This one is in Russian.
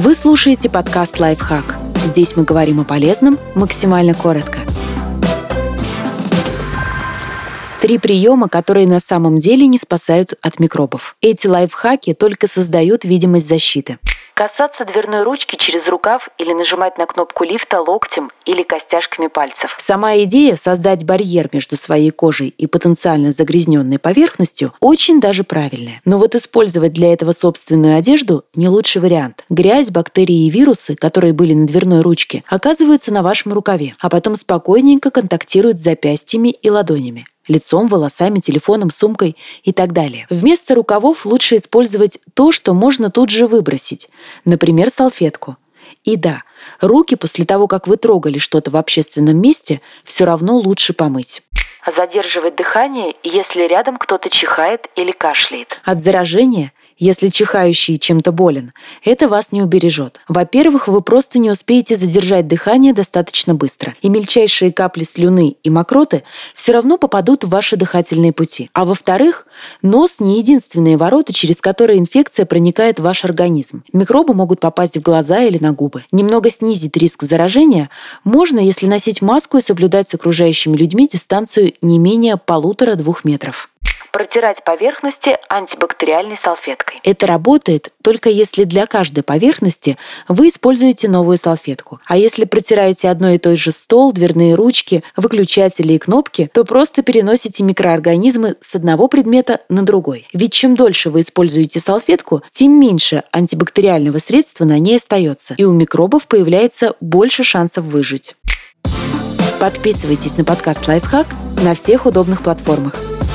Вы слушаете подкаст «Лайфхак». Здесь мы говорим о полезном максимально коротко. Три приема, которые на самом деле не спасают от микробов. Эти лайфхаки только создают видимость защиты. Касаться дверной ручки через рукав или нажимать на кнопку лифта локтем или костяшками пальцев. Сама идея создать барьер между своей кожей и потенциально загрязненной поверхностью очень даже правильная. Но вот использовать для этого собственную одежду не лучший вариант. Грязь, бактерии и вирусы, которые были на дверной ручке, оказываются на вашем рукаве, а потом спокойненько контактируют с запястьями и ладонями лицом, волосами, телефоном, сумкой и так далее. Вместо рукавов лучше использовать то, что можно тут же выбросить, например, салфетку. И да, руки после того, как вы трогали что-то в общественном месте, все равно лучше помыть задерживать дыхание, если рядом кто-то чихает или кашляет. От заражения если чихающий чем-то болен, это вас не убережет. Во-первых, вы просто не успеете задержать дыхание достаточно быстро, и мельчайшие капли слюны и мокроты все равно попадут в ваши дыхательные пути. А во-вторых, нос не единственные ворота, через которые инфекция проникает в ваш организм. Микробы могут попасть в глаза или на губы. Немного снизить риск заражения можно, если носить маску и соблюдать с окружающими людьми дистанцию не менее полутора-двух метров протирать поверхности антибактериальной салфеткой. Это работает только если для каждой поверхности вы используете новую салфетку. А если протираете одно и то же стол, дверные ручки, выключатели и кнопки, то просто переносите микроорганизмы с одного предмета на другой. Ведь чем дольше вы используете салфетку, тем меньше антибактериального средства на ней остается, и у микробов появляется больше шансов выжить. Подписывайтесь на подкаст «Лайфхак» на всех удобных платформах.